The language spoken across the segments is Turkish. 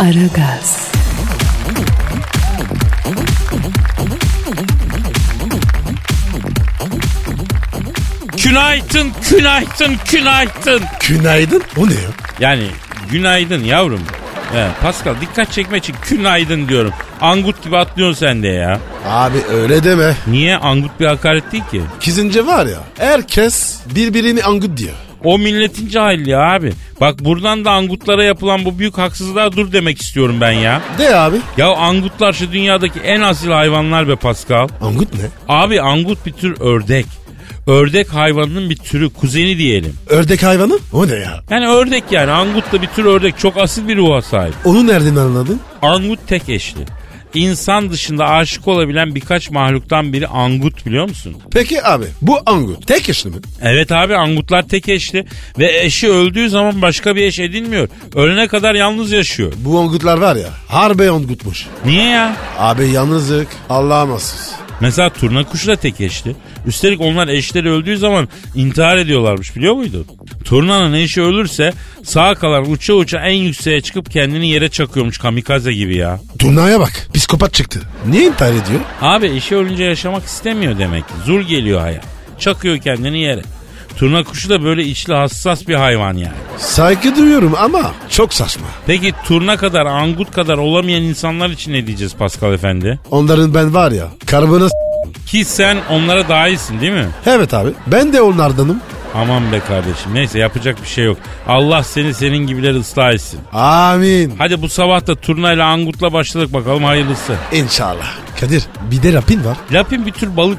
Aragaz, Günaydın, günaydın, günaydın. Günaydın. O ne ya? Yani günaydın yavrum. He, Pascal dikkat çekme için günaydın diyorum. Angut gibi atlıyorsun sen de ya. Abi öyle deme. Niye? Angut bir hakaret değil ki. Kizince var ya herkes birbirini angut diyor. O milletin cahilliği abi. Bak buradan da angutlara yapılan bu büyük haksızlığa dur demek istiyorum ben ya. De abi. Ya angutlar şu dünyadaki en asil hayvanlar be Pascal. Angut ne? Abi angut bir tür ördek. Ördek hayvanının bir türü kuzeni diyelim. Ördek hayvanı? O ne ya? Yani ördek yani angut da bir tür ördek çok asil bir ruha sahip. Onu nereden anladın? Angut tek eşli. İnsan dışında aşık olabilen birkaç mahluktan biri angut biliyor musun? Peki abi bu angut tek eşli mi? Evet abi angutlar tek eşli ve eşi öldüğü zaman başka bir eş edinmiyor. Ölene kadar yalnız yaşıyor. Bu angutlar var ya harbi angutmuş. Niye ya? Abi yalnızlık Allah'a mahsus. Mesela turna kuşu da tek eşli. Üstelik onlar eşleri öldüğü zaman intihar ediyorlarmış biliyor muydun? Turnanın eşi ölürse sağ kalan uça uça en yükseğe çıkıp kendini yere çakıyormuş kamikaze gibi ya. Turnaya bak psikopat çıktı. Niye intihar ediyor? Abi eşi ölünce yaşamak istemiyor demek ki. Zul geliyor hayat. Çakıyor kendini yere. Turna kuşu da böyle içli hassas bir hayvan yani. Saygı duyuyorum ama çok saçma. Peki turna kadar angut kadar olamayan insanlar için ne diyeceğiz Pascal Efendi? Onların ben var ya karbona s- Ki sen onlara dahilsin değil mi? Evet abi ben de onlardanım. Aman be kardeşim neyse yapacak bir şey yok. Allah seni senin gibileri ıslah etsin. Amin. Hadi bu sabah da turnayla angutla başladık bakalım hayırlısı. İnşallah. Kadir bir de rapin var. Lapin bir tür balık.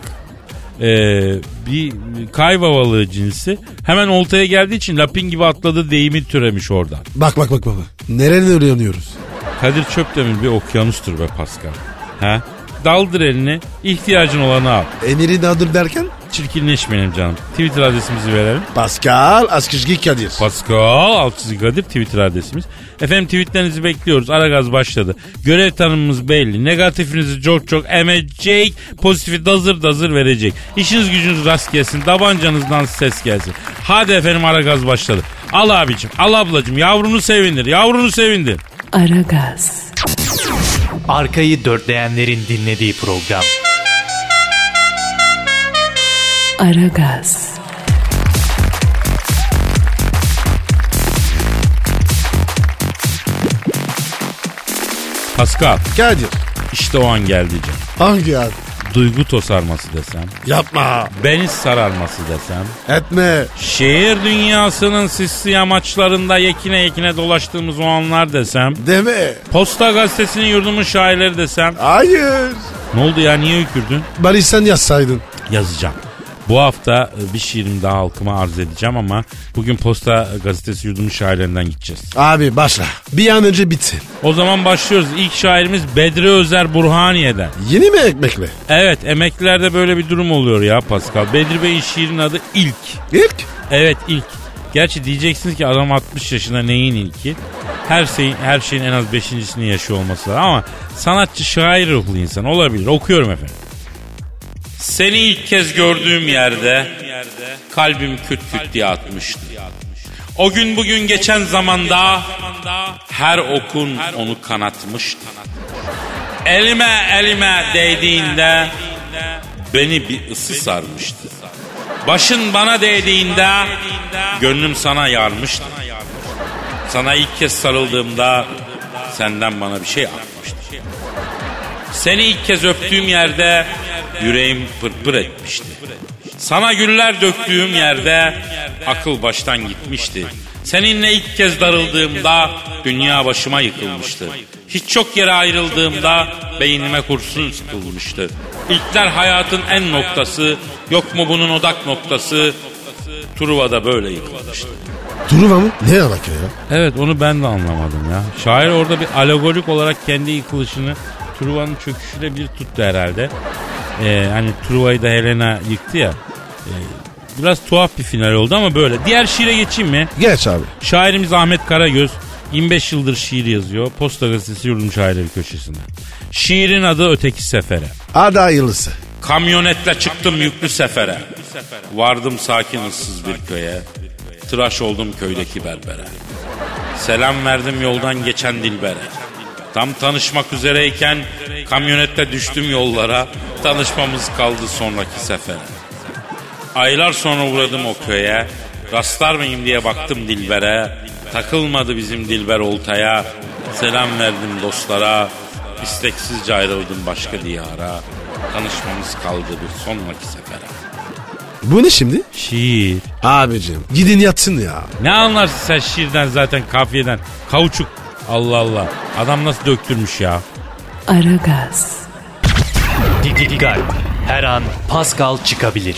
Ee, bir kayva balığı cinsi. Hemen oltaya geldiği için lapin gibi atladı deyimi türemiş oradan. Bak bak bak baba. Nereden öğreniyoruz? Kadir Çöptemir bir okyanustur be Pascal. Ha? Daldır elini, ihtiyacın olanı al. Emir'i nadir derken? Çirkinleşmeyelim canım. Twitter adresimizi verelim. Pascal Askışgi Kadir. Pascal Altçizgi Kadir Twitter adresimiz. Efendim tweetlerinizi bekliyoruz. Aragaz başladı. Görev tanımımız belli. Negatifinizi çok çok emecek. Pozitifi dazır dazır verecek. İşiniz gücünüz rast gelsin. Tabancanızdan ses gelsin. Hadi efendim Aragaz başladı. Al abicim, al ablacım. Yavrunu sevindir, yavrunu sevindir. Aragaz, Arkayı dörtleyenlerin dinlediği program. Aragaz, Pascal, Kadir. işte o an geldi canım. Hangi abi? Duygu tosarması desem, Yapma. beni sararması desem, Etme. şehir dünyasının sisli yamaçlarında yekine yekine dolaştığımız o anlar desem, Deme. Posta gazetesinin yurdumun şairleri desem. Hayır. Ne oldu ya niye hükürdün? Bari sen yazsaydın. Yazacağım. Bu hafta e, bir şiirimi daha halkıma arz edeceğim ama bugün Posta Gazetesi yurdumun şairlerinden gideceğiz. Abi başla. Bir an önce bitsin. O zaman başlıyoruz. İlk şairimiz Bedri Özer Burhaniye'den. Yeni mi ekmekle? Evet emeklilerde böyle bir durum oluyor ya Pascal. Bedri Bey'in şiirinin adı İlk. İlk. Evet ilk. Gerçi diyeceksiniz ki adam 60 yaşında neyin ilki? Her şeyin her şeyin en az beşincisini yaşıyor olması lazım ama sanatçı şair ruhlu insan olabilir. Okuyorum efendim. Seni ilk kez gördüğüm yerde kalbim küt küt diye atmıştı. O gün bugün geçen zamanda her okun onu kanatmıştı. Elime elime değdiğinde beni bir ısı sarmıştı. Başın bana değdiğinde gönlüm sana yarmıştı. Sana ilk kez sarıldığımda senden bana bir şey akmıştı. Seni ilk kez öptüğüm yerde yüreğim pırpır etmişti. Sana güller döktüğüm yerde akıl baştan gitmişti. Seninle ilk kez darıldığımda dünya başıma yıkılmıştı. Hiç çok yere ayrıldığımda beynime kurşun sıkılmıştı. İlkler hayatın en noktası, yok mu bunun odak noktası? Truva da böyle yıkılmıştı. Truva mı? Ne alaka ya? Evet onu ben de anlamadım ya. Şair orada bir alegorik olarak kendi yıkılışını Truva'nın çöküşüyle bir tuttu herhalde. Ee, hani Truva'yı da Helena yıktı ya. Ee, biraz tuhaf bir final oldu ama böyle. Diğer şiire geçeyim mi? Geç abi. Şairimiz Ahmet Karagöz 25 yıldır şiir yazıyor. Posta Gazetesi Yurdum Şairleri köşesinde. Şiirin adı Öteki Sefere. Hadi hayırlısı. Kamyonetle çıktım yüklü sefere. Vardım sakin ıssız bir köye. Tıraş oldum köydeki berbere. Selam verdim yoldan geçen dilbere. Tam tanışmak üzereyken kamyonette düştüm yollara. Tanışmamız kaldı sonraki sefere. Aylar sonra uğradım o köye. Rastlar mıyım diye baktım Dilber'e. Takılmadı bizim Dilber oltaya. Selam verdim dostlara. İsteksizce ayrıldım başka diyara. Tanışmamız kaldı bir sonraki sefere. Bu ne şimdi? Şiir. Abicim gidin yatsın ya. Ne anlarsın sen şiirden zaten kafiyeden. Kauçuk. Allah Allah. Adam nasıl döktürmüş ya. Aragaz, Dikkat. Her an Pascal çıkabilir.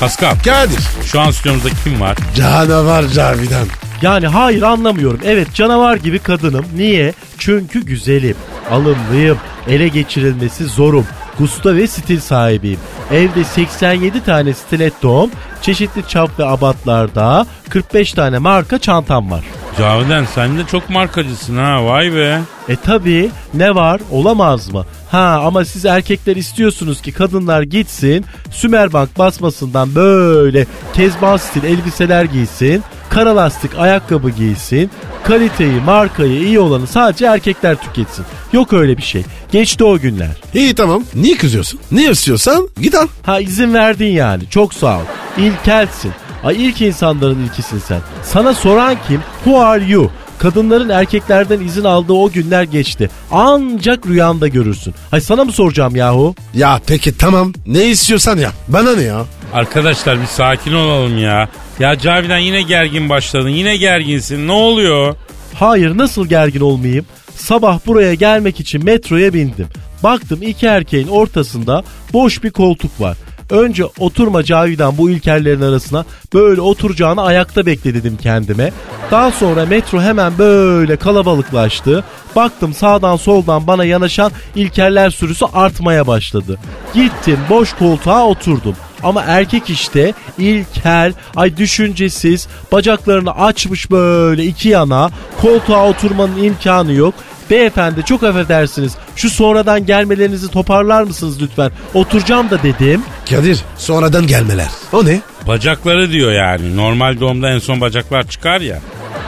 Pascal Kadir. şu an stüdyomuzda kim var? Canavar Cavidan. Yani hayır anlamıyorum. Evet canavar gibi kadınım. Niye? Çünkü güzelim, alımlıyım, ele geçirilmesi zorum. Gusta ve stil sahibiyim. Evde 87 tane stiletto'm, çeşitli çap ve abatlarda 45 tane marka çantam var. Cavidan sen de çok markacısın ha vay be. E tabi ne var olamaz mı? Ha ama siz erkekler istiyorsunuz ki kadınlar gitsin Sümerbank basmasından böyle kezban stil elbiseler giysin. Kara lastik ayakkabı giysin. Kaliteyi markayı iyi olanı sadece erkekler tüketsin. Yok öyle bir şey. Geçti o günler. İyi tamam. Niye kızıyorsun? Ne istiyorsan git al. Ha izin verdin yani çok sağ ol. İlkelsin. Ay ilk insanların ilkisin sen. Sana soran kim? Who are you? Kadınların erkeklerden izin aldığı o günler geçti. Ancak rüyanda görürsün. Hay sana mı soracağım yahu? Ya peki tamam. Ne istiyorsan yap. Bana ne ya? Arkadaşlar bir sakin olalım ya. Ya Cavidan yine gergin başladın. Yine gerginsin. Ne oluyor? Hayır nasıl gergin olmayayım? Sabah buraya gelmek için metroya bindim. Baktım iki erkeğin ortasında boş bir koltuk var. Önce oturma Cavidan bu ilkerlerin arasına böyle oturacağını ayakta bekle dedim kendime. Daha sonra metro hemen böyle kalabalıklaştı. Baktım sağdan soldan bana yanaşan ilkerler sürüsü artmaya başladı. Gittim boş koltuğa oturdum. Ama erkek işte ilkel, ay düşüncesiz, bacaklarını açmış böyle iki yana, koltuğa oturmanın imkanı yok. Beyefendi çok affedersiniz şu sonradan gelmelerinizi toparlar mısınız lütfen? Oturacağım da dedim. Kadir sonradan gelmeler. O ne? Bacakları diyor yani. Normal doğumda en son bacaklar çıkar ya.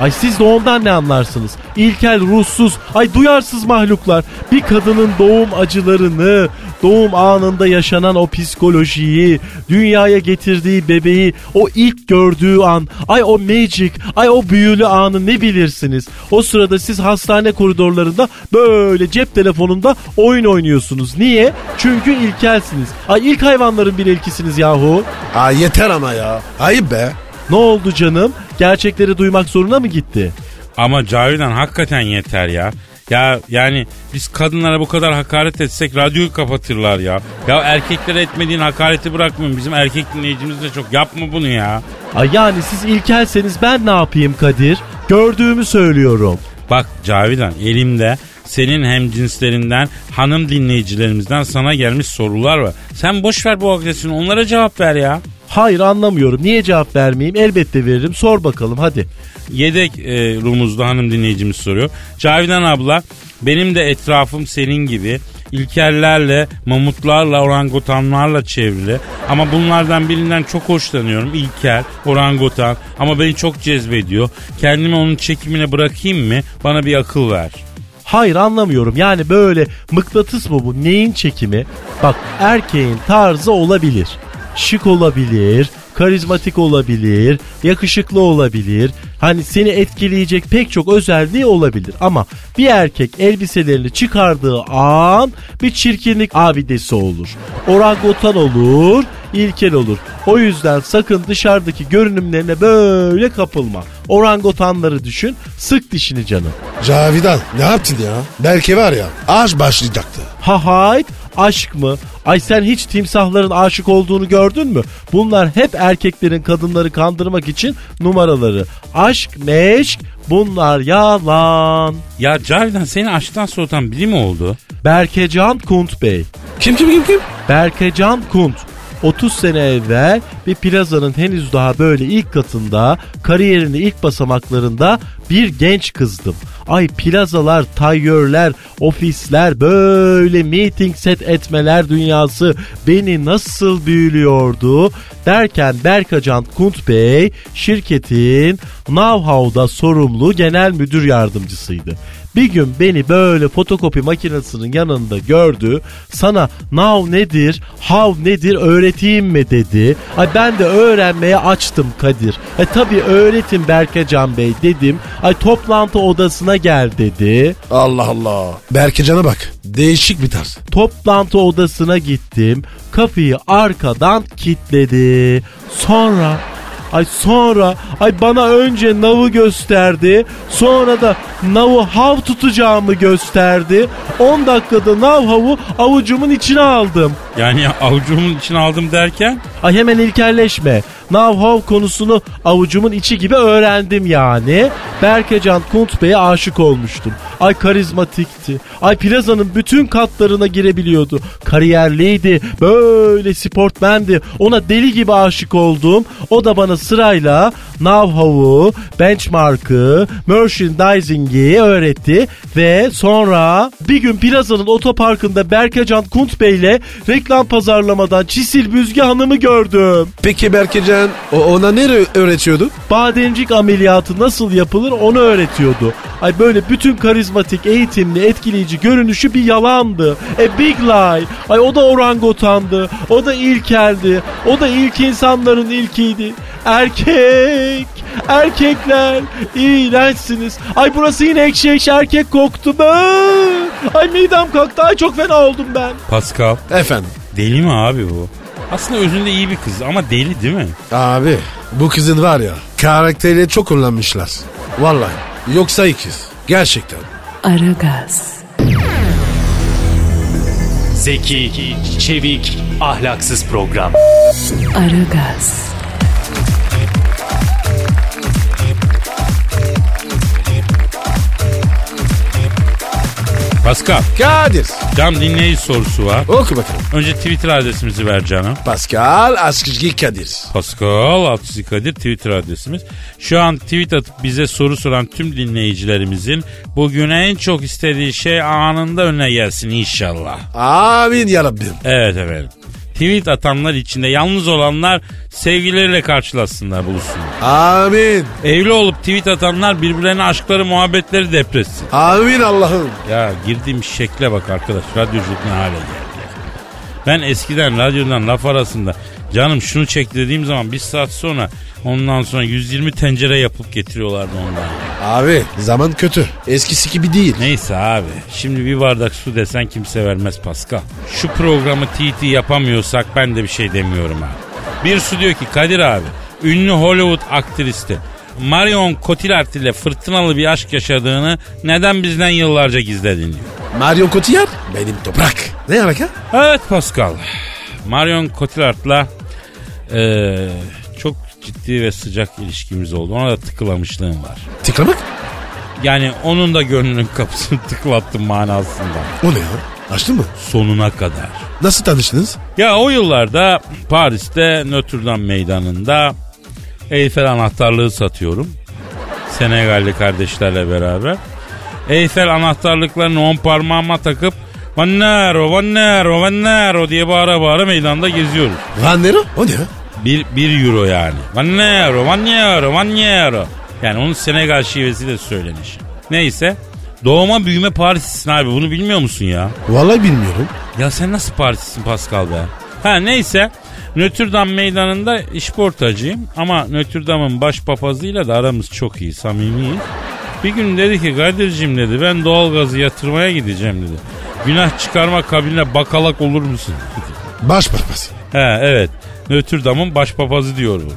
Ay siz de ondan ne anlarsınız? İlkel, ruhsuz, ay duyarsız mahluklar. Bir kadının doğum acılarını, doğum anında yaşanan o psikolojiyi, dünyaya getirdiği bebeği, o ilk gördüğü an, ay o magic, ay o büyülü anı ne bilirsiniz? O sırada siz hastane koridorlarında böyle cep telefonunda oyun oynuyorsunuz. Niye? Çünkü ilkelsiniz. Ay ilk hayvanların bir ilkisiniz yahu. Aa yeter ama ya. Ayıp be. Ne oldu canım? Gerçekleri duymak zoruna mı gitti? Ama Cavidan hakikaten yeter ya. Ya yani biz kadınlara bu kadar hakaret etsek radyoyu kapatırlar ya. Ya erkeklere etmediğin hakareti bırakmıyorum. Bizim erkek dinleyicimiz de çok. Yapma bunu ya. Ay yani siz ilkelseniz ben ne yapayım Kadir? Gördüğümü söylüyorum. Bak Cavidan elimde senin hem cinslerinden hanım dinleyicilerimizden sana gelmiş sorular var. Sen boş ver bu agresyonu onlara cevap ver ya. Hayır anlamıyorum. Niye cevap vermeyeyim? Elbette veririm. Sor bakalım hadi. Yedek e, rumuzda hanım dinleyicimiz soruyor. Cavidan abla benim de etrafım senin gibi ilkellerle, mamutlarla, orangutanlarla çevrili. Ama bunlardan birinden çok hoşlanıyorum. İlkel, orangutan ama beni çok cezbediyor. Kendimi onun çekimine bırakayım mı? Bana bir akıl ver. Hayır anlamıyorum. Yani böyle mıknatıs mı bu? Neyin çekimi? Bak erkeğin tarzı olabilir. Şık olabilir, karizmatik olabilir, yakışıklı olabilir. Hani seni etkileyecek pek çok özelliği olabilir. Ama bir erkek elbiselerini çıkardığı an bir çirkinlik abidesi olur. Orangutan olur, ilkel olur. O yüzden sakın dışarıdaki görünümlerine böyle kapılma. Orangotanları düşün. Sık dişini canım. Cavidan ne yaptın ya? Belki var ya aş başlayacaktı. Ha hayt aşk mı? Ay sen hiç timsahların aşık olduğunu gördün mü? Bunlar hep erkeklerin kadınları kandırmak için numaraları. Aşk meşk bunlar yalan. Ya Cavidan seni aşktan soğutan biri mi oldu? Berkecan Kunt Bey. Kim kim kim kim? Berkecan Kunt 30 sene evvel bir plazanın henüz daha böyle ilk katında kariyerinin ilk basamaklarında bir genç kızdım. Ay plazalar, tayyörler, ofisler böyle meeting set etmeler dünyası beni nasıl büyülüyordu derken Berkacan Kunt Bey şirketin know-how'da sorumlu genel müdür yardımcısıydı. Bir gün beni böyle fotokopi makinesinin yanında gördü. Sana now nedir, how nedir öğreteyim mi dedi. Ay ben de öğrenmeye açtım Kadir. E tabi öğretin Berkecan Bey dedim. Ay toplantı odasına gel dedi. Allah Allah. Berkecan'a bak. Değişik bir tarz. Toplantı odasına gittim. Kapıyı arkadan kilitledi. Sonra Ay sonra ay bana önce navı gösterdi. Sonra da navı hav tutacağımı gösterdi. 10 dakikada nav havu avucumun içine aldım. Yani avucumun içine aldım derken Ay hemen ilkelleşme. Nav hav konusunu avucumun içi gibi öğrendim yani. Berkecan Kunt Bey'e aşık olmuştum. Ay karizmatikti. Ay plazanın bütün katlarına girebiliyordu. Kariyerliydi. Böyle sportmendi. Ona deli gibi aşık oldum. O da bana sırayla know-how'u, benchmark'ı, merchandising'i öğretti. Ve sonra bir gün plazanın otoparkında Berkecan Kunt Bey'le reklam pazarlamadan Çisil Büzge Hanım'ı gördüm. Peki Berkecan o ona ne ö- öğretiyordu? Bademcik ameliyatı nasıl yapılır onu öğretiyordu. Ay böyle bütün karizmatik, eğitimli, etkileyici görünüşü bir yalandı. E big lie. Ay o da orangotandı. O da ilkeldi. O da ilk insanların ilkiydi. Erkek. Erkekler. iğrençsiniz. Ay burası yine ekşi ekşi erkek koktu be. Ay midem kalktı. Ay çok fena oldum ben. Pascal Efendim. deli mi abi bu? Aslında özünde iyi bir kız ama deli değil mi? Abi bu kızın var ya karakteriyle çok kullanmışlar. Vallahi yoksa ikiz. Gerçekten. Aragaz, Zeki, çevik, ahlaksız program. Aragaz, Pascal Kadir. cam dinleyici sorusu var. Oku bakalım. Önce Twitter adresimizi ver canım. Pascal Askışgi Kadir. Pascal Altçı Kadir Twitter adresimiz. Şu an tweet atıp bize soru soran tüm dinleyicilerimizin bugün en çok istediği şey anında önüne gelsin inşallah. Amin yarabbim. Evet efendim. Tweet atanlar içinde yalnız olanlar sevgilileriyle karşılaşsınlar buluşsunlar. Amin. Evli olup tweet atanlar birbirlerine aşkları muhabbetleri depressin. Amin Allah'ım. Ya girdiğim şekle bak arkadaş radyoculuk ne hale geldi. Ben eskiden radyodan laf arasında canım şunu çek dediğim zaman bir saat sonra ondan sonra 120 tencere yapıp getiriyorlardı ondan. Abi zaman kötü. Eskisi gibi değil. Neyse abi şimdi bir bardak su desen kimse vermez Pascal. Şu programı TT yapamıyorsak ben de bir şey demiyorum abi. Bir su diyor ki Kadir abi ünlü Hollywood aktristi Marion Cotillard ile fırtınalı bir aşk yaşadığını neden bizden yıllarca gizledin diyor. Mario Cotillard benim toprak. Ne alaka? Evet Pascal. Marion Cotillard'la eee, çok ciddi ve sıcak ilişkimiz oldu. Ona da tıklamışlığım var. Tıklamak? Yani onun da gönlünün kapısını tıklattım manasında. O ne ya? Açtın mı? Sonuna kadar. Nasıl tanıştınız? Ya o yıllarda Paris'te Notre Dame meydanında Eyfel anahtarlığı satıyorum. Senegalli kardeşlerle beraber. Eyfel anahtarlıklarını on parmağıma takıp Vannero, Vannero, Vannero diye bağıra bağıra meydanda geziyoruz. Rannero? O ne ya? Bir, bir euro yani. Vannero, Vannero, Vannero. Yani onun Senegal şivesiyle söylenişi. Neyse. Doğuma büyüme Parislisin abi bunu bilmiyor musun ya? Vallahi bilmiyorum. Ya sen nasıl Parislisin Pascal be? Ha neyse. Notre Dame meydanında işportacıyım ama Notre Dame'ın baş papazıyla da aramız çok iyi, samimiyiz. Bir gün dedi ki Kadir'cim dedi ben doğalgazı yatırmaya gideceğim dedi. Günah çıkarma kabinine bakalak olur musun? Baş parpası. He evet. Notre Dame'ın baş papazı diyor bu.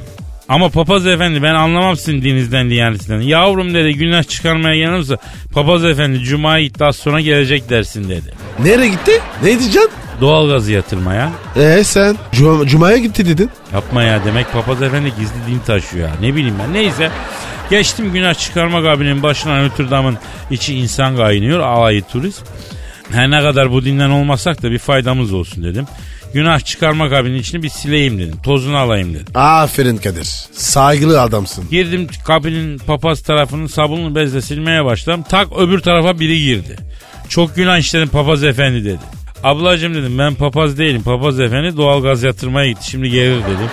Ama papaz efendi ben anlamam sizin dininizden diyanetinden. Yavrum dedi günah çıkarmaya gelirse papaz efendi cuma iddiası sonra gelecek dersin dedi. Nereye gitti? Ne diyeceksin? Doğalgazı yatırmaya. Ee sen Cum- Cuma'ya gitti dedin. Yapma ya demek papaz efendi gizli din taşıyor ya. Ne bileyim ben neyse. Geçtim günah çıkarma kabinin başına Notre Dame'ın içi insan kaynıyor alayı turist. Her ne kadar bu dinden olmasak da bir faydamız olsun dedim. Günah çıkarma kabinin içini bir sileyim dedim. Tozunu alayım dedim. Aferin Kadir. Saygılı adamsın. Girdim kabinin papaz tarafının sabunlu bezle silmeye başladım. Tak öbür tarafa biri girdi. Çok günah işledim papaz efendi dedi. Ablacım dedim ben papaz değilim. Papaz efendi doğalgaz yatırmaya gitti. Şimdi gelir dedim.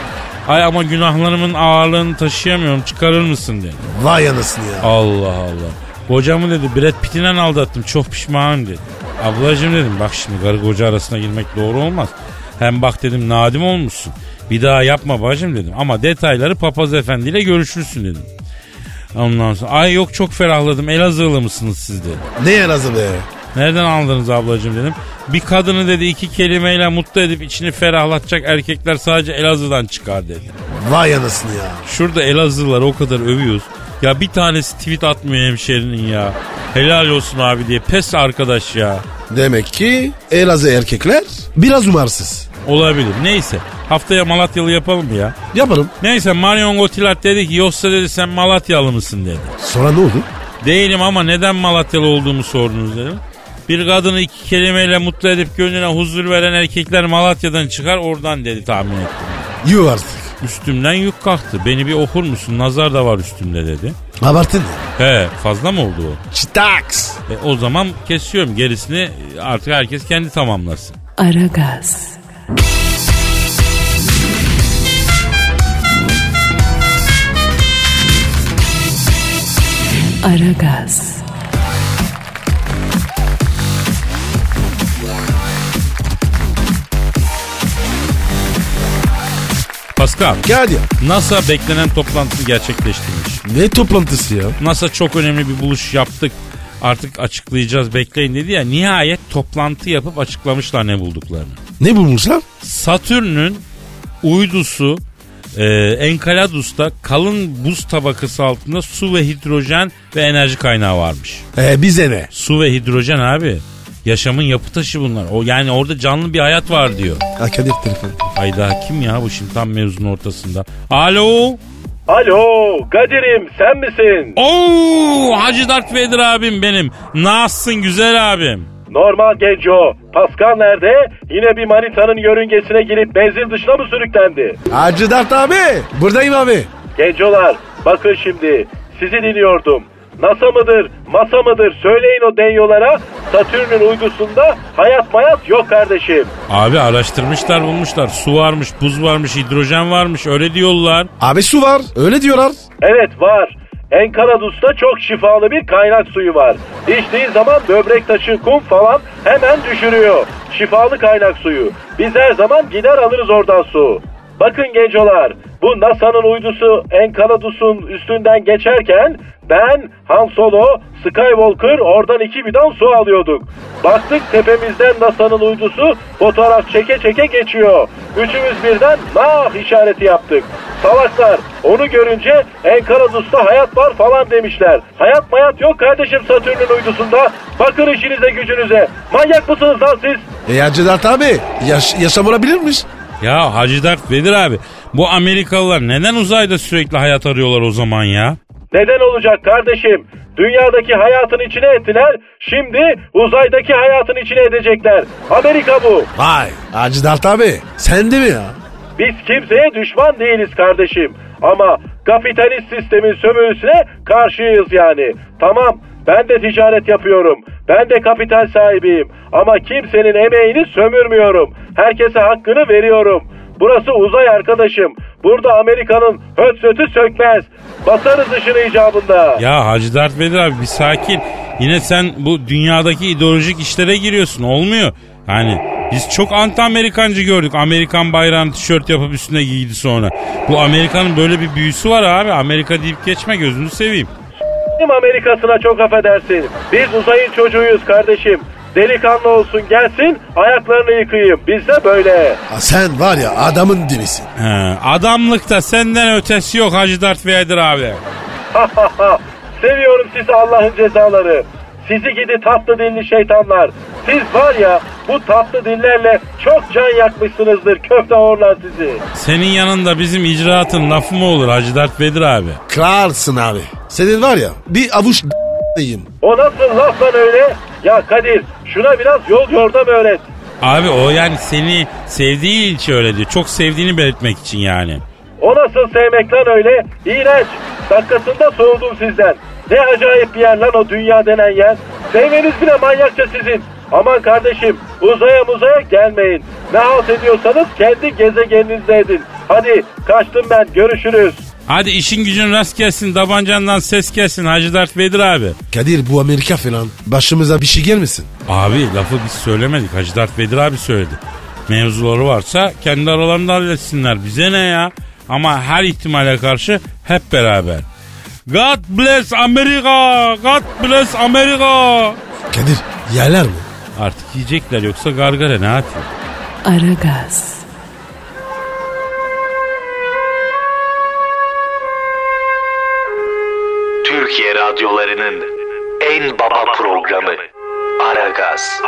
Ay ama günahlarımın ağırlığını taşıyamıyorum çıkarır mısın dedi. Vay anasını ya. Allah Allah. Kocamı dedi Brad Pitt'le aldattım çok pişmanım dedi. Ablacım dedim bak şimdi karı koca arasına girmek doğru olmaz. Hem bak dedim nadim olmuşsun. Bir daha yapma bacım dedim. Ama detayları papaz efendiyle görüşürsün dedim. Ondan sonra ay yok çok ferahladım Elazığlı mısınız siz dedi. Ne be? Nereden aldınız ablacığım dedim. Bir kadını dedi iki kelimeyle mutlu edip içini ferahlatacak erkekler sadece Elazığ'dan çıkar dedi. Vay anasını ya. Şurada Elazığlılar o kadar övüyoruz. Ya bir tanesi tweet atmıyor hemşerinin ya. Helal olsun abi diye. Pes arkadaş ya. Demek ki Elazığ erkekler biraz umarsız. Olabilir. Neyse. Haftaya Malatyalı yapalım mı ya? Yaparım. Neyse Marion Cotillard dedi ki yoksa dedi sen Malatyalı mısın dedi. Sonra ne oldu? Değilim ama neden Malatyalı olduğumu sordunuz dedim. Bir kadını iki kelimeyle mutlu edip gönlüne huzur veren erkekler Malatya'dan çıkar oradan dedi tahmin ettim. Yuh artık. Üstümden yük kalktı. Beni bir okur musun? Nazar da var üstümde dedi. Abartın. He fazla mı oldu o? Çitaks. E, o zaman kesiyorum. Gerisini artık herkes kendi tamamlasın. Aragaz, Aragaz, Pascal, Gel ya. NASA beklenen toplantısını gerçekleştirmiş. Ne toplantısı ya? NASA çok önemli bir buluş yaptık. Artık açıklayacağız bekleyin dedi ya. Nihayet toplantı yapıp açıklamışlar ne bulduklarını. Ne bulmuşlar? Satürn'ün uydusu e, Enceladus'ta kalın buz tabakası altında su ve hidrojen ve enerji kaynağı varmış. Ee bize ne? Su ve hidrojen abi. Yaşamın yapı taşı bunlar. O yani orada canlı bir hayat var diyor. Ha Kadir telefon. Hayda kim ya bu şimdi tam mevzunun ortasında. Alo. Alo Kadir'im sen misin? Oo Hacı Darth Vader abim benim. Nasılsın güzel abim? Normal Genco. Pascal nerede? Yine bir manitanın yörüngesine girip benzin dışına mı sürüklendi? Hacı Dert abi. Buradayım abi. Gencolar bakın şimdi sizi dinliyordum. NASA mıdır, masa mıdır söyleyin o denyolara. Satürn'ün uydusunda hayat mayat yok kardeşim. Abi araştırmışlar bulmuşlar. Su varmış, buz varmış, hidrojen varmış öyle diyorlar. Abi su var. Öyle diyorlar. Evet var. Enkaladus'ta çok şifalı bir kaynak suyu var. İçtiği zaman böbrek taşı, kum falan hemen düşürüyor. Şifalı kaynak suyu. Biz her zaman gider alırız oradan su. Bakın gencolar, bu NASA'nın uydusu Enkaladus'un üstünden geçerken ben, Han Solo, Skywalker oradan iki bidon su alıyorduk. Baktık tepemizden NASA'nın uydusu fotoğraf çeke çeke geçiyor. Üçümüz birden nah işareti yaptık. Salaklar onu görünce Enkaladus'ta hayat var falan demişler. Hayat mayat yok kardeşim Satürn'ün uydusunda. Bakın işinize gücünüze. Manyak mısınız lan siz? E Hacı abi. Yaş yaşam olabilirmiş. Ya Hacı Dert Vedir abi bu Amerikalılar neden uzayda sürekli hayat arıyorlar o zaman ya? Neden olacak kardeşim? Dünyadaki hayatın içine ettiler. Şimdi uzaydaki hayatın içine edecekler. Amerika bu. Vay. Hacı Dert abi. Sen de mi ya? Biz kimseye düşman değiliz kardeşim. Ama kapitalist sistemin sömürüsüne karşıyız yani. Tamam ben de ticaret yapıyorum. Ben de kapital sahibiyim. Ama kimsenin emeğini sömürmüyorum. Herkese hakkını veriyorum. Burası uzay arkadaşım. Burada Amerika'nın höt sötü sökmez. Basarız ışını icabında. Ya Hacı Dert Vedir abi bir sakin. Yine sen bu dünyadaki ideolojik işlere giriyorsun olmuyor. Yani biz çok anti Amerikancı gördük. Amerikan bayrağını tişört yapıp üstüne giydi sonra. Bu Amerika'nın böyle bir büyüsü var abi. Amerika deyip geçme gözünü seveyim. Bizim Amerika'sına çok affedersin. Biz uzayın çocuğuyuz kardeşim. Delikanlı olsun gelsin ayaklarını yıkayayım. Bizde böyle. Ha, sen var ya adamın dibisin. He, adamlıkta senden ötesi yok Hacı Dert Vedir abi. Seviyorum sizi Allah'ın cezaları. Sizi gidi tatlı dilli şeytanlar. Siz var ya bu tatlı dillerle çok can yakmışsınızdır köfte orlar sizi. Senin yanında bizim icraatın lafı mı olur Hacı Dert Vedir abi? Kralsın abi. Senin var ya bir avuç yiyeyim. O nasıl laf lan öyle? Ya Kadir şuna biraz yol yordam öğret. Abi o yani seni sevdiği için öyle diyor. Çok sevdiğini belirtmek için yani. O nasıl sevmek lan öyle? İğrenç. Dakikasında soğudum sizden. Ne acayip bir yer lan o dünya denen yer. Sevmeniz bile manyakça sizin. Aman kardeşim uzaya muzaya gelmeyin. Ne halt ediyorsanız kendi gezegeninizde edin. Hadi kaçtım ben görüşürüz. Hadi işin gücün rast gelsin, tabancandan ses gelsin Hacı Dert Vedir abi. Kadir bu Amerika falan başımıza bir şey gelmesin. Abi lafı biz söylemedik. Hacı Dert Vedir abi söyledi. Mevzuları varsa kendi aralarında halletsinler. Bize ne ya? Ama her ihtimale karşı hep beraber. God bless Amerika! God bless Amerika! Kadir yerler mi? Artık yiyecekler yoksa gargara ne atıyor? Aragaz, Türkiye radyolarının en baba programı Aragaz.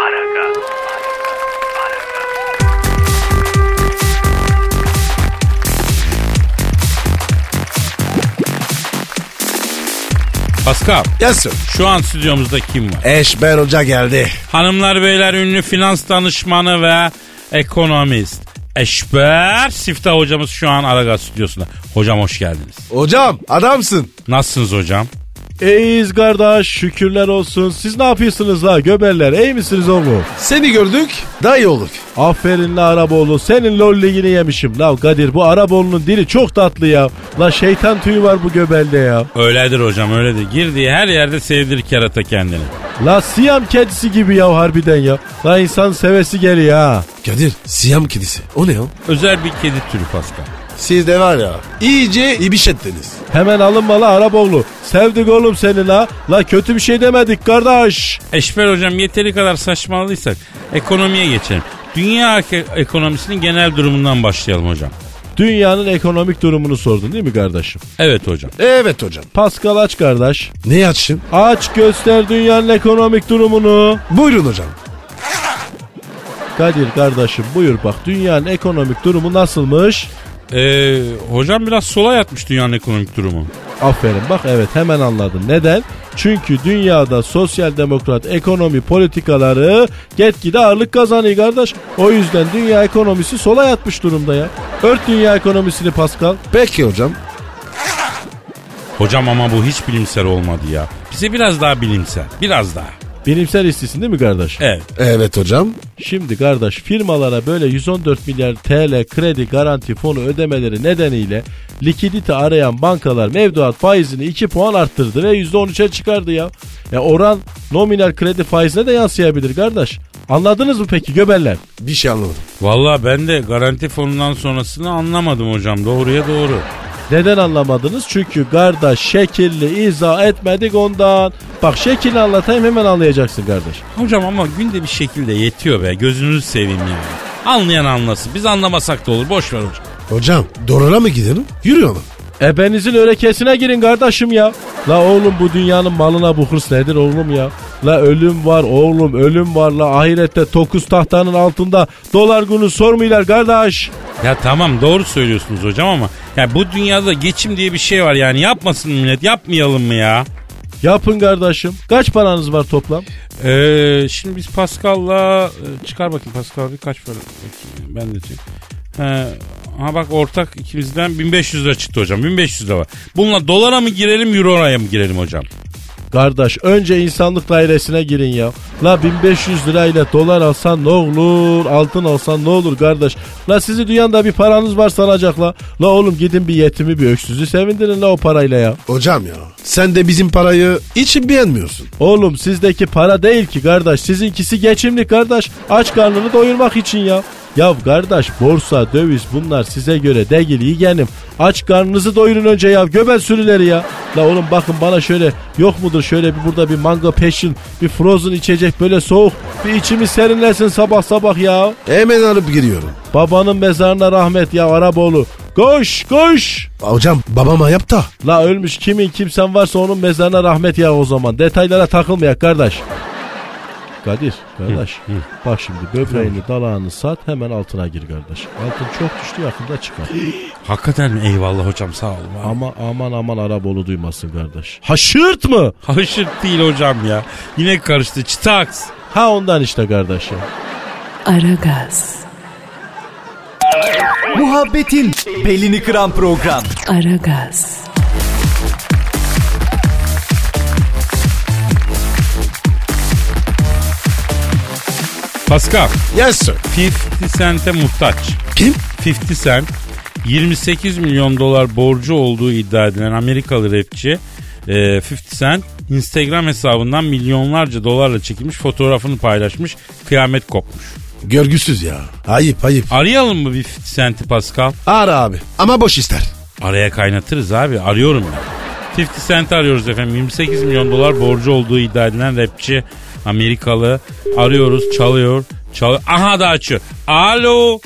Pascal, Yes sir. şu an stüdyomuzda kim var? Eşber Hoca geldi. Hanımlar beyler ünlü finans danışmanı ve ekonomist. Eşber Siftah hocamız şu an Aragaz stüdyosunda. Hocam hoş geldiniz. Hocam adamsın. Nasılsınız hocam? İyiyiz kardeş şükürler olsun. Siz ne yapıyorsunuz la göberler iyi misiniz oğlum? Seni gördük daha iyi olduk. Aferin la Araboğlu senin lol ligini yemişim. La Kadir bu Araboğlu'nun dili çok tatlı ya. La şeytan tüyü var bu göbelde ya. Öyledir hocam öyledir. Girdiği her yerde sevdirir kerata kendini. La Siyam kedisi gibi ya harbiden ya. La insan sevesi geliyor ha. Kadir siyam kedisi. O ne o? Özel bir kedi türü Pascal. Siz de var ya iyice ibiş ettiniz. Hemen alınma la Araboğlu. Sevdik oğlum seni la. La kötü bir şey demedik kardeş. Eşber hocam yeteri kadar saçmaladıysak ekonomiye geçelim. Dünya ek- ekonomisinin genel durumundan başlayalım hocam. Dünyanın ekonomik durumunu sordun değil mi kardeşim? Evet hocam. Evet hocam. Pascal aç kardeş. Ne açsın? Aç göster dünyanın ekonomik durumunu. Buyurun hocam. Kadir kardeşim buyur bak dünyanın ekonomik durumu nasılmış? Ee, hocam biraz sola yatmış dünyanın ekonomik durumu. Aferin bak evet hemen anladın. Neden? Çünkü dünyada sosyal demokrat ekonomi politikaları gitgide ağırlık kazanıyor kardeş. O yüzden dünya ekonomisi sola yatmış durumda ya. Ört dünya ekonomisini Pascal. Peki hocam. Hocam ama bu hiç bilimsel olmadı ya. Bize biraz daha bilimsel. Biraz daha. Bilimsel istisin değil mi kardeş? Evet. Evet hocam. Şimdi kardeş firmalara böyle 114 milyar TL kredi garanti fonu ödemeleri nedeniyle likidite arayan bankalar mevduat faizini 2 puan arttırdı ve %13'e çıkardı ya. Ya oran nominal kredi faizine de yansıyabilir kardeş. Anladınız mı peki göbeller? Bir şey anlamadım. Valla ben de garanti fonundan sonrasını anlamadım hocam. Doğruya doğru. Neden anlamadınız? Çünkü kardeş şekilli izah etmedik ondan. Bak şekilli anlatayım hemen anlayacaksın kardeş. Hocam ama günde bir şekilde yetiyor be. Gözünüzü seveyim yani. Anlayan anlasın. Biz anlamasak da olur. Boş ver hocam. Hocam doğruna mı gidelim? Yürüyor mu? Ebenizin örekesine girin kardeşim ya. La oğlum bu dünyanın malına bu hırs nedir oğlum ya? La ölüm var oğlum ölüm var la ahirette tokuz tahtanın altında dolar günü sormuyorlar kardeş. Ya tamam doğru söylüyorsunuz hocam ama ya bu dünyada geçim diye bir şey var yani yapmasın millet yapmayalım mı ya? Yapın kardeşim. Kaç paranız var toplam? Ee, şimdi biz Pascal'la e, çıkar bakayım Pascal bir kaç para ben de çek. He, ha bak ortak ikimizden 1500 lira çıktı hocam 1500 lira var. Bununla dolara mı girelim euroya mı girelim hocam? Kardeş önce insanlık dairesine girin ya. La 1500 lirayla dolar alsan ne olur, altın alsan ne olur kardeş. La sizi dünyada bir paranız var sanacak la. La oğlum gidin bir yetimi bir öksüzü sevindirin la o parayla ya. Hocam ya sen de bizim parayı hiç beğenmiyorsun. Oğlum sizdeki para değil ki kardeş. Sizinkisi geçimli kardeş. Aç karnını doyurmak için ya. Ya kardeş borsa, döviz bunlar size göre değil yeğenim. Aç karnınızı doyurun önce ya. Göbel sürüleri ya. La oğlum bakın bana şöyle yok mudur şöyle bir burada bir mango passion, bir frozen içecek böyle soğuk. Bir içimi serinlesin sabah sabah ya. Hemen alıp giriyorum. Babanın mezarına rahmet ya Araboğlu. Koş koş. Hocam babama yap da. La ölmüş kimin kimsen varsa onun mezarına rahmet ya o zaman. Detaylara takılmayak kardeş. Kadir kardeş bak şimdi böbreğini dalağını sat hemen altına gir kardeş. Altın çok düştü yakında çıkar. Hakikaten mi? Eyvallah hocam sağ olun. Ama aman aman Arabolu duymasın kardeş. Haşırt mı? Haşırt değil hocam ya. Yine karıştı. Çıtaks. Ha ondan işte kardeş ya. Aragaz, Muhabbetin belini kıran program. Aragaz, Pascal. Yes sir. 50 Cent'e muhtaç. Kim? 50 Cent 28 milyon dolar borcu olduğu iddia edilen Amerikalı rapçi e, 50 Cent Instagram hesabından milyonlarca dolarla çekilmiş fotoğrafını paylaşmış. Kıyamet kopmuş. Görgüsüz ya. Ayıp ayıp. Arayalım mı bir 50 Cent'i Pascal? Ara abi. Ama boş ister. Araya kaynatırız abi. Arıyorum ben. 50 Cent arıyoruz efendim. 28 milyon dolar borcu olduğu iddia edilen rapçi Amerikalı. Arıyoruz, çalıyor, çalıyor. Aha da açıyor. Alo.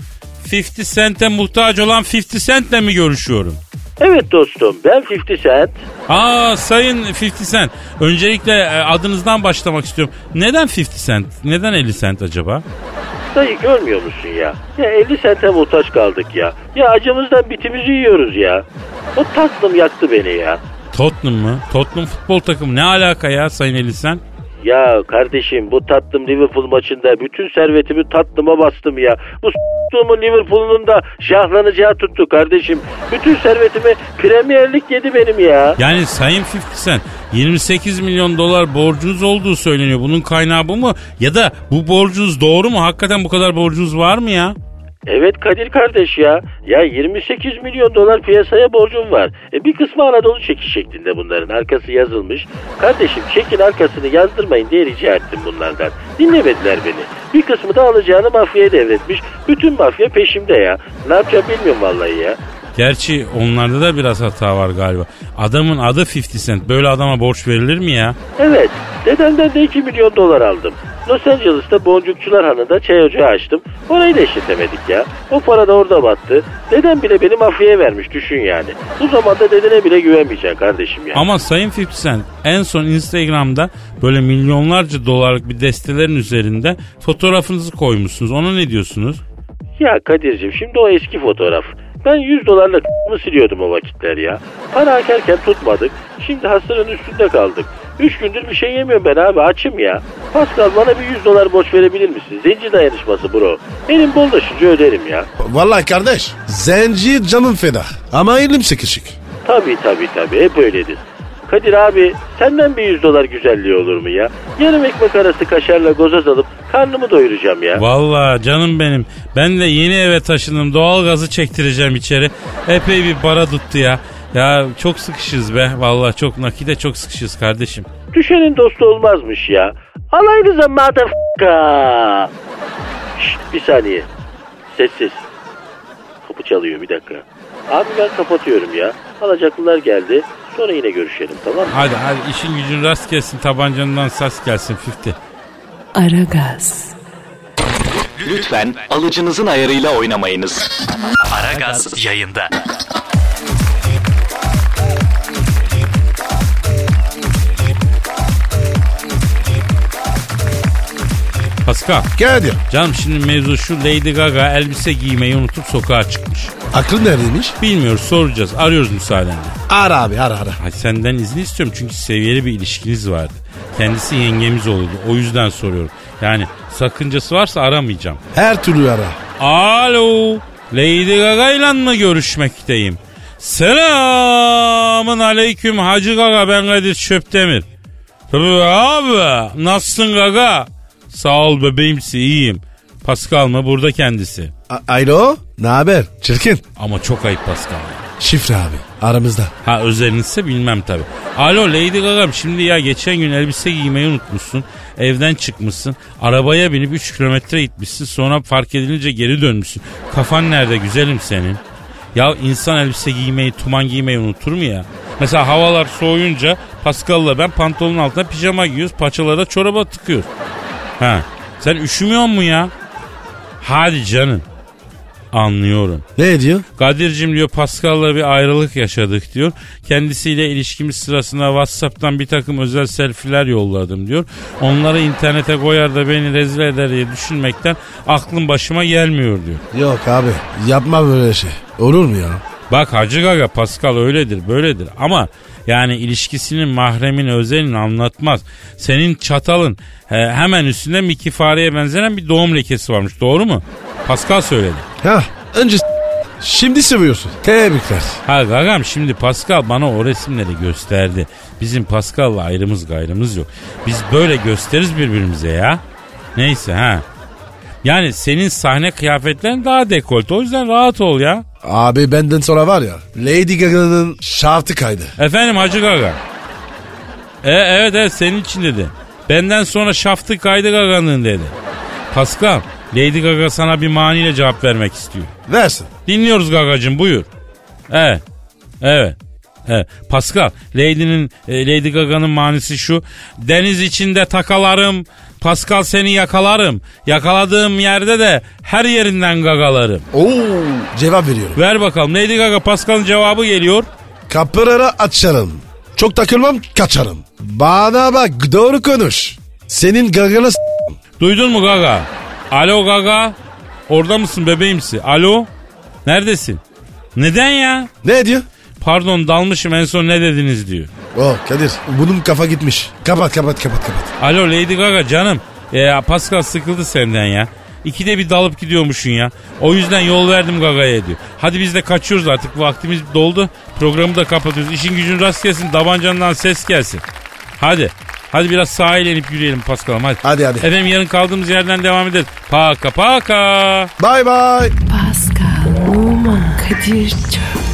50 Cent'e muhtaç olan 50 Cent'le mi görüşüyorum? Evet dostum ben 50 Cent. Aa sayın 50 Cent. Öncelikle e, adınızdan başlamak istiyorum. Neden 50 Cent? Neden 50 Cent acaba? Dayı görmüyor musun ya? Ya 50 sente muhtaç kaldık ya. Ya acımızdan bitimizi yiyoruz ya. O tatlım yaktı beni ya. Tottenham mı? Tottenham futbol takımı ne alaka ya sayın 50 Cent? Ya kardeşim bu tatlım Liverpool maçında bütün servetimi tatlıma bastım ya. Bu s**tuğumun Liverpool'un da şahlanacağı tuttu kardeşim. Bütün servetimi Premier yedi benim ya. Yani Sayın 50 Cent 28 milyon dolar borcunuz olduğu söyleniyor. Bunun kaynağı bu mu? Ya da bu borcunuz doğru mu? Hakikaten bu kadar borcunuz var mı ya? Evet Kadir kardeş ya. Ya 28 milyon dolar piyasaya borcum var. E bir kısmı Anadolu çekiş şeklinde bunların. Arkası yazılmış. Kardeşim çekin arkasını yazdırmayın diye rica ettim bunlardan. Dinlemediler beni. Bir kısmı da alacağını mafyaya devretmiş. Bütün mafya peşimde ya. Ne yapacağım bilmiyorum vallahi ya. Gerçi onlarda da biraz hata var galiba. Adamın adı 50 Cent. Böyle adama borç verilir mi ya? Evet. Dedemden de 2 milyon dolar aldım. Los Angeles'ta Boncukçular Hanı'nda çay ocağı açtım. Orayı da işletemedik ya. O para da orada battı. Dedem bile beni mafyaya vermiş düşün yani. Bu zamanda dedene bile güvenmeyeceksin kardeşim ya. Ama Sayın 50 Cent en son Instagram'da böyle milyonlarca dolarlık bir destelerin üzerinde fotoğrafınızı koymuşsunuz. Ona ne diyorsunuz? Ya Kadir'cim şimdi o eski fotoğraf. Ben 100 dolarla k***ımı siliyordum o vakitler ya. Para akarken tutmadık. Şimdi hastanın üstünde kaldık. 3 gündür bir şey yemiyorum ben abi açım ya. Pascal bana bir 100 dolar borç verebilir misin? Zenci dayanışması bro. Benim boldaşıcı öderim ya. Vallahi kardeş. Zenci canım feda. Ama elim sıkışık. Tabii tabii tabii hep öyledir. Kadir abi senden bir 100 dolar güzelliği olur mu ya? Yarım ekmek arası kaşarla gozoz alıp karnımı doyuracağım ya. Vallahi canım benim. Ben de yeni eve taşındım. Doğalgazı çektireceğim içeri. Epey bir para tuttu ya. Ya çok sıkışız be. Vallahi çok nakide çok sıkışız kardeşim. Düşenin dostu olmazmış ya. Alayınıza motherfucker. Şşt bir saniye. Sessiz. Kapı çalıyor bir dakika. Abi ben kapatıyorum ya. Alacaklılar geldi. Sonra yine görüşelim tamam mı? Hadi hadi işin gücün rast gelsin. Tabancandan sas gelsin 50. Aragaz, Lütfen alıcınızın ayarıyla oynamayınız. Aragaz yayında. Pascal. Hadi. Canım şimdi mevzu şu Lady Gaga elbise giymeyi unutup sokağa çıkmış. Aklın neredeymiş? Bilmiyoruz soracağız. Arıyoruz müsaadenle. Ara abi ara ara. Ay senden izin istiyorum çünkü seviyeli bir ilişkiniz vardı. Kendisi yengemiz olurdu. O yüzden soruyorum. Yani sakıncası varsa aramayacağım. Her türlü ara. Alo. Lady Gaga ile mı görüşmekteyim? Selamın aleyküm Hacı Gaga ben Kadir Çöptemir. Tabii abi nasılsın Gaga? Sağ ol bebeğimsi iyiyim. Pascal mı burada kendisi. A- Alo ne haber? Çirkin. Ama çok ayıp Pascal. Şifre abi aramızda. Ha özelinse bilmem tabi. Alo Lady Gaga'm şimdi ya geçen gün elbise giymeyi unutmuşsun. Evden çıkmışsın. Arabaya binip 3 kilometre gitmişsin. Sonra fark edilince geri dönmüşsün. Kafan nerede güzelim senin? Ya insan elbise giymeyi, tuman giymeyi unutur mu ya? Mesela havalar soğuyunca Pascal'la ben pantolonun altına pijama giyiyoruz. Paçalara çoraba tıkıyoruz. Ha. Sen üşümüyor mu ya? Hadi canım. Anlıyorum. Ne diyor? Kadir'cim diyor Pascal'la bir ayrılık yaşadık diyor. Kendisiyle ilişkimiz sırasında Whatsapp'tan bir takım özel selfiler yolladım diyor. Onları internete koyar da beni rezil eder diye düşünmekten aklım başıma gelmiyor diyor. Yok abi yapma böyle şey. Olur mu ya? Bak Hacı Gaga Pascal öyledir böyledir ama yani ilişkisinin mahremin özelini anlatmaz. Senin çatalın he, hemen üstünde Mickey fareye benzeren bir doğum lekesi varmış doğru mu? Pascal söyledi. Ha önce şimdi seviyorsun. Tebrikler. Ha Gagam şimdi Pascal bana o resimleri gösterdi. Bizim Pascal'la ayrımız gayrımız yok. Biz böyle gösteririz birbirimize ya. Neyse ha. Yani senin sahne kıyafetlerin daha dekolte o yüzden rahat ol ya. Abi benden sonra var ya Lady Gaga'nın şartı kaydı. Efendim Hacı Gaga. E, evet evet senin için dedi. Benden sonra şaftı kaydı Gaga'nın dedi. Pascal Lady Gaga sana bir maniyle cevap vermek istiyor. Versin. Dinliyoruz Gagacım buyur. Evet. Evet. Evet. Pascal, Lady'nin e, Lady Gaga'nın manisi şu. Deniz içinde takalarım. Pascal seni yakalarım. Yakaladığım yerde de her yerinden gagalarım. Oo cevap veriyorum. Ver bakalım. Lady Gaga Pascal'ın cevabı geliyor. Kapıları açarım. Çok takılmam kaçarım. Bana bak doğru konuş. Senin gagana s- Duydun mu Gaga? Alo Gaga. Orada mısın bebeğimsi? Alo. Neredesin? Neden ya? ne diyor? Pardon dalmışım en son ne dediniz diyor. Oh Kadir bunun kafa gitmiş. Kapat kapat kapat kapat. Alo Lady Gaga canım. Ya Pascal sıkıldı senden ya. İkide bir dalıp gidiyormuşsun ya. O yüzden yol verdim Gaga'ya diyor. Hadi biz de kaçıyoruz artık. Vaktimiz doldu. Programı da kapatıyoruz. İşin gücün rast gelsin. Davancandan ses gelsin. Hadi. Hadi biraz sahile inip yürüyelim Pascal'ım hadi. Hadi, hadi. Efendim yarın kaldığımız yerden devam ederiz. Paka paka. Bye bye. Pascal, Oman, Kadir çok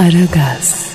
Aragaz.